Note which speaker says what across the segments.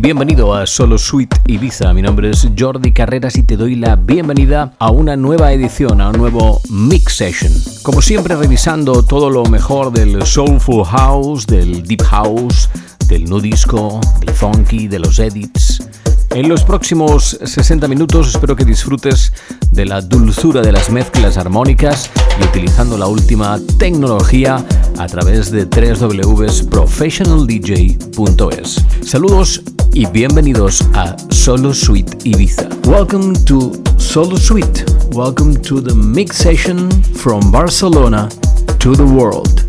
Speaker 1: bienvenido a Solo Suite Ibiza. Mi nombre es Jordi Carreras y te doy la bienvenida a una nueva edición, a un nuevo Mix Session. Como siempre revisando todo lo mejor del Soulful House, del Deep House, del Nu Disco, del Funky, de los Edits. En los próximos 60 minutos espero que disfrutes de la dulzura de las mezclas armónicas y utilizando la última tecnología a través de www.professionaldj.es. Saludos y bienvenidos a Solo Sweet Ibiza. Welcome to Solo Sweet. Welcome to the mix session from Barcelona to the world.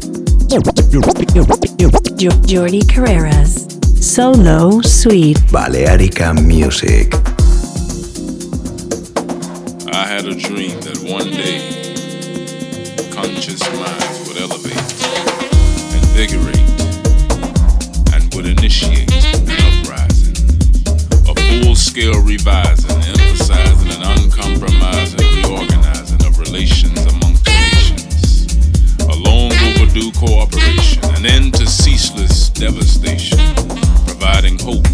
Speaker 2: Jordi Carreras. Solo Sweet.
Speaker 3: Balearica Music.
Speaker 4: I had a dream that one day conscious minds would elevate, invigorate, and would initiate an uprising, a full-scale revising, emphasizing an uncompromising reorganizing of relations amongst nations, a long overdue cooperation, an end to ceaseless devastation, providing hope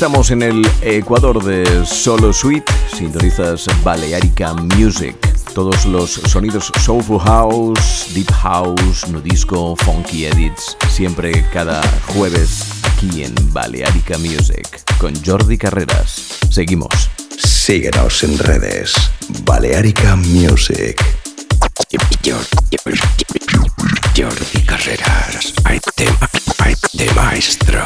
Speaker 1: Estamos en el Ecuador de Solo Suite, sintonizas Balearica Music. Todos los sonidos Soulful House, Deep House, Nudisco, Funky Edits, siempre cada jueves aquí en Balearica Music con Jordi Carreras. Seguimos.
Speaker 3: Síguenos en redes. Balearica Music. Jordi Carreras. Hay de maestro.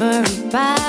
Speaker 5: Everybody.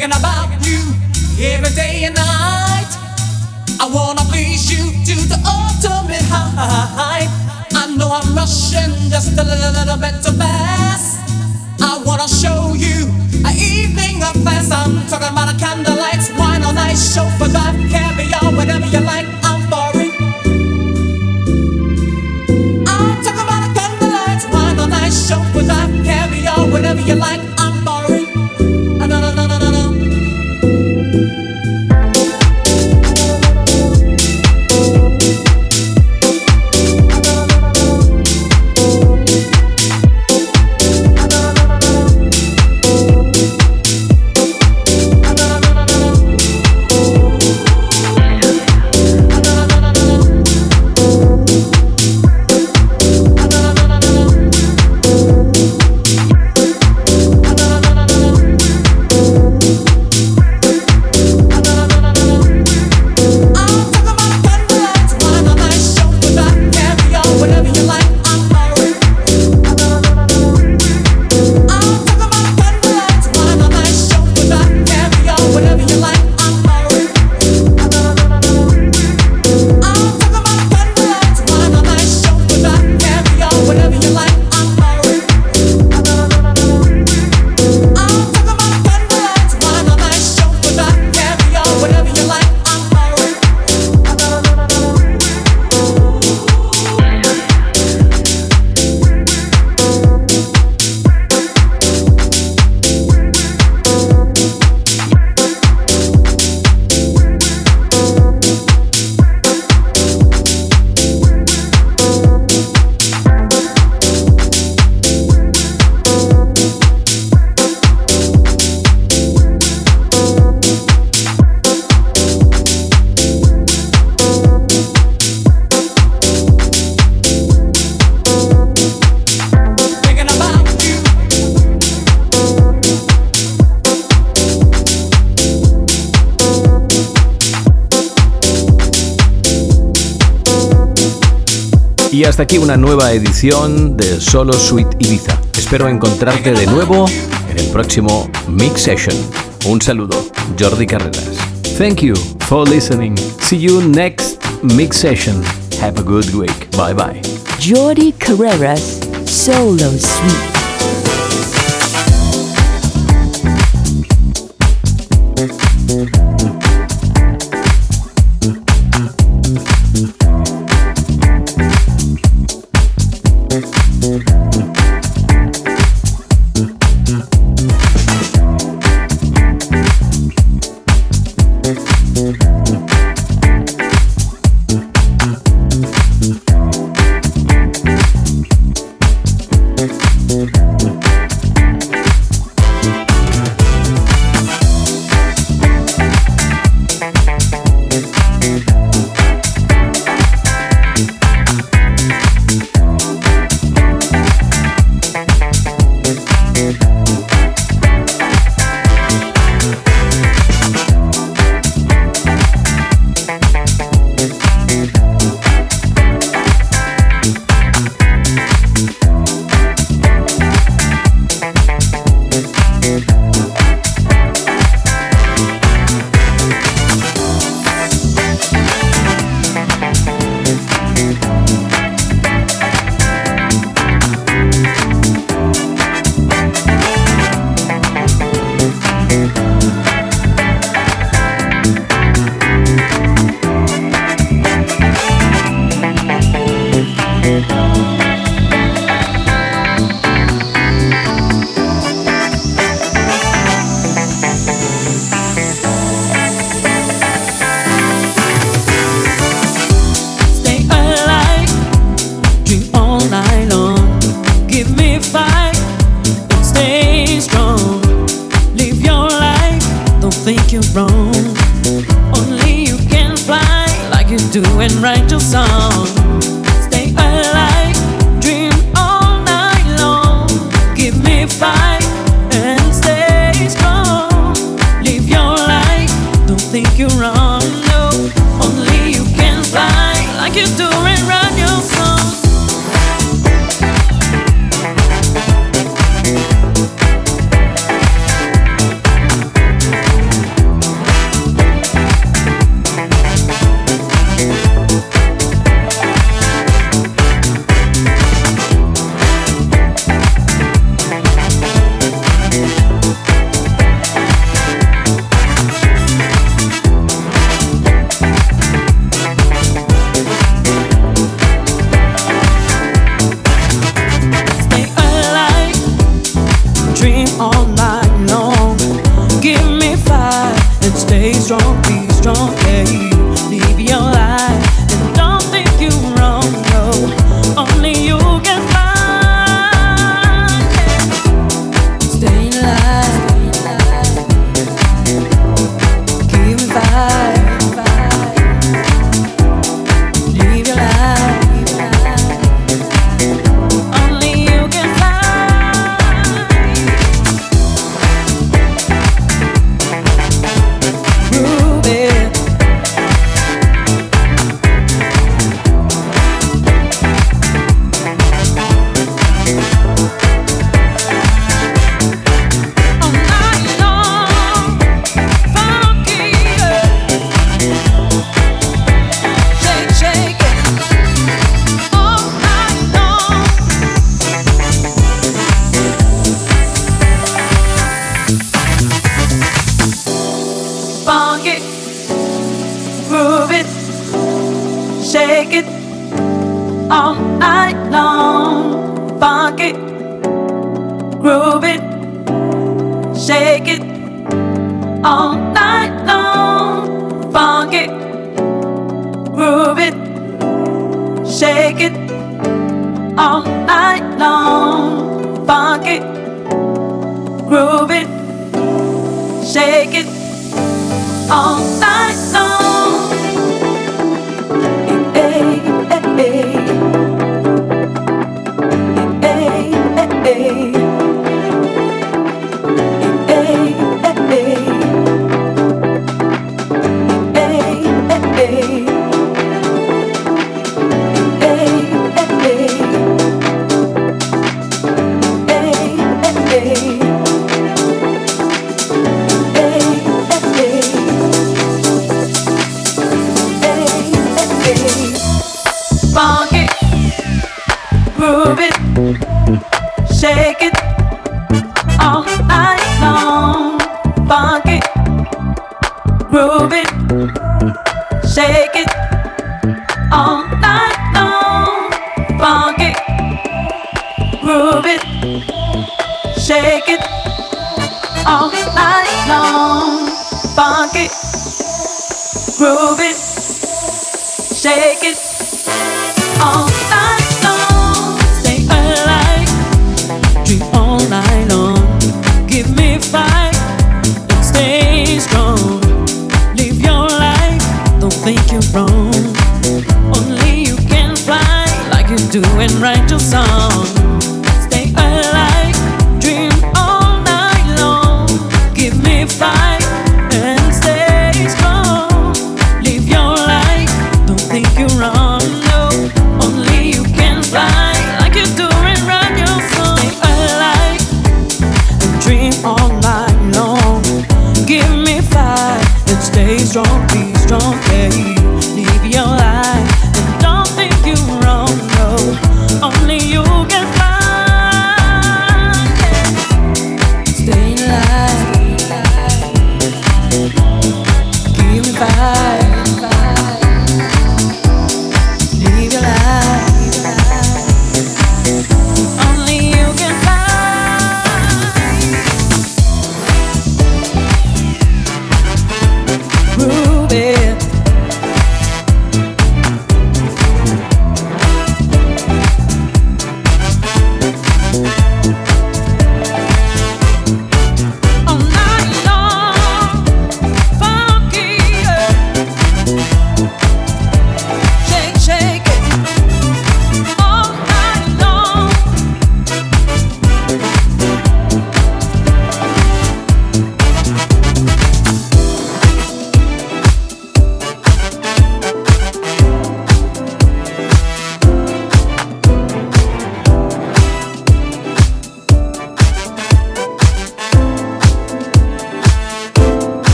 Speaker 5: You
Speaker 6: every day and night. I wanna please you to the ultimate height. I know I'm rushing just a little, little bit too fast. I wanna show you an evening of class. I'm talking about a candlelight, wine on ice, chauffeur drive, caviar, whatever you like. I'm for it. I'm talking about a candlelight, wine on ice, chauffeur drive, caviar, whatever you like.
Speaker 1: Y hasta aquí una nueva edición de Solo Sweet Ibiza. Espero encontrarte de nuevo en el próximo Mix Session. Un saludo, Jordi Carreras. Thank you for listening. See you next Mix Session. Have a good week. Bye bye.
Speaker 2: Jordi Carreras Solo Suite.